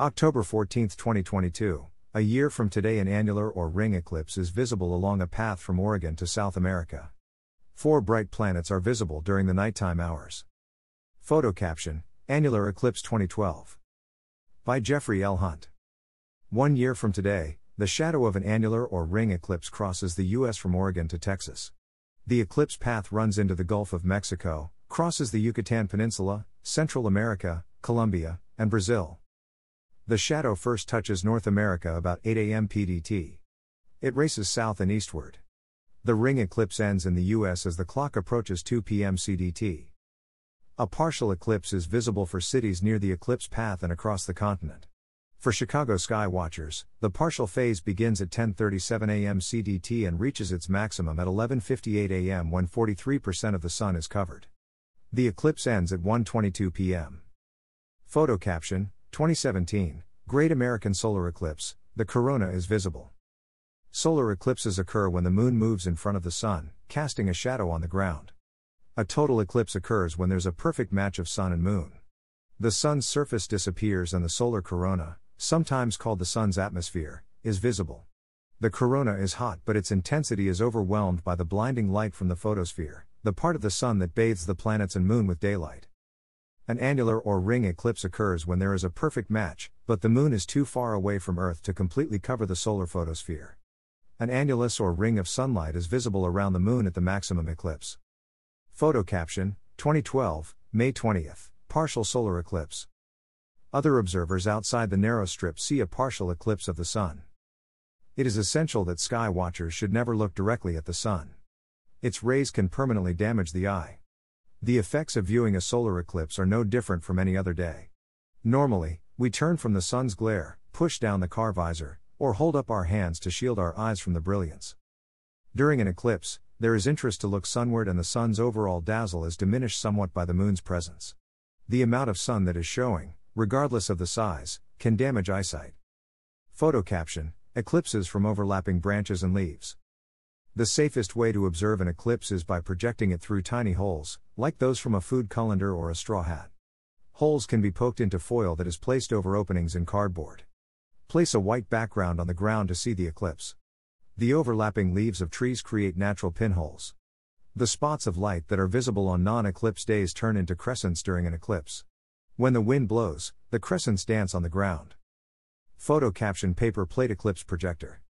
October 14, 2022. A year from today, an annular or ring eclipse is visible along a path from Oregon to South America. Four bright planets are visible during the nighttime hours. Photo caption Annular Eclipse 2012. By Jeffrey L. Hunt. One year from today, the shadow of an annular or ring eclipse crosses the U.S. from Oregon to Texas. The eclipse path runs into the Gulf of Mexico, crosses the Yucatan Peninsula, Central America, Colombia, and Brazil. The shadow first touches North America about 8 am PDT. It races south and eastward. The ring eclipse ends in the US as the clock approaches 2 p.m. CDT. A partial eclipse is visible for cities near the eclipse path and across the continent. For Chicago sky watchers, the partial phase begins at 10:37 a.m. CDT and reaches its maximum at 11:58 a.m. when 43% of the sun is covered. The eclipse ends at 1:22 p.m. Photo caption: 2017, Great American Solar Eclipse, the corona is visible. Solar eclipses occur when the moon moves in front of the sun, casting a shadow on the ground. A total eclipse occurs when there's a perfect match of sun and moon. The sun's surface disappears and the solar corona, sometimes called the sun's atmosphere, is visible. The corona is hot but its intensity is overwhelmed by the blinding light from the photosphere, the part of the sun that bathes the planets and moon with daylight. An annular or ring eclipse occurs when there is a perfect match, but the moon is too far away from Earth to completely cover the solar photosphere. An annulus or ring of sunlight is visible around the moon at the maximum eclipse. Photo caption 2012, May 20th, partial solar eclipse. Other observers outside the narrow strip see a partial eclipse of the sun. It is essential that sky watchers should never look directly at the sun. Its rays can permanently damage the eye. The effects of viewing a solar eclipse are no different from any other day. Normally, we turn from the sun's glare, push down the car visor, or hold up our hands to shield our eyes from the brilliance. During an eclipse, there is interest to look sunward and the sun's overall dazzle is diminished somewhat by the moon's presence. The amount of sun that is showing, regardless of the size, can damage eyesight. Photo caption Eclipses from overlapping branches and leaves. The safest way to observe an eclipse is by projecting it through tiny holes, like those from a food colander or a straw hat. Holes can be poked into foil that is placed over openings in cardboard. Place a white background on the ground to see the eclipse. The overlapping leaves of trees create natural pinholes. The spots of light that are visible on non eclipse days turn into crescents during an eclipse. When the wind blows, the crescents dance on the ground. Photo caption Paper plate eclipse projector.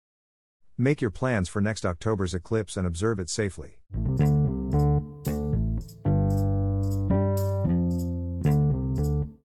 Make your plans for next October's eclipse and observe it safely.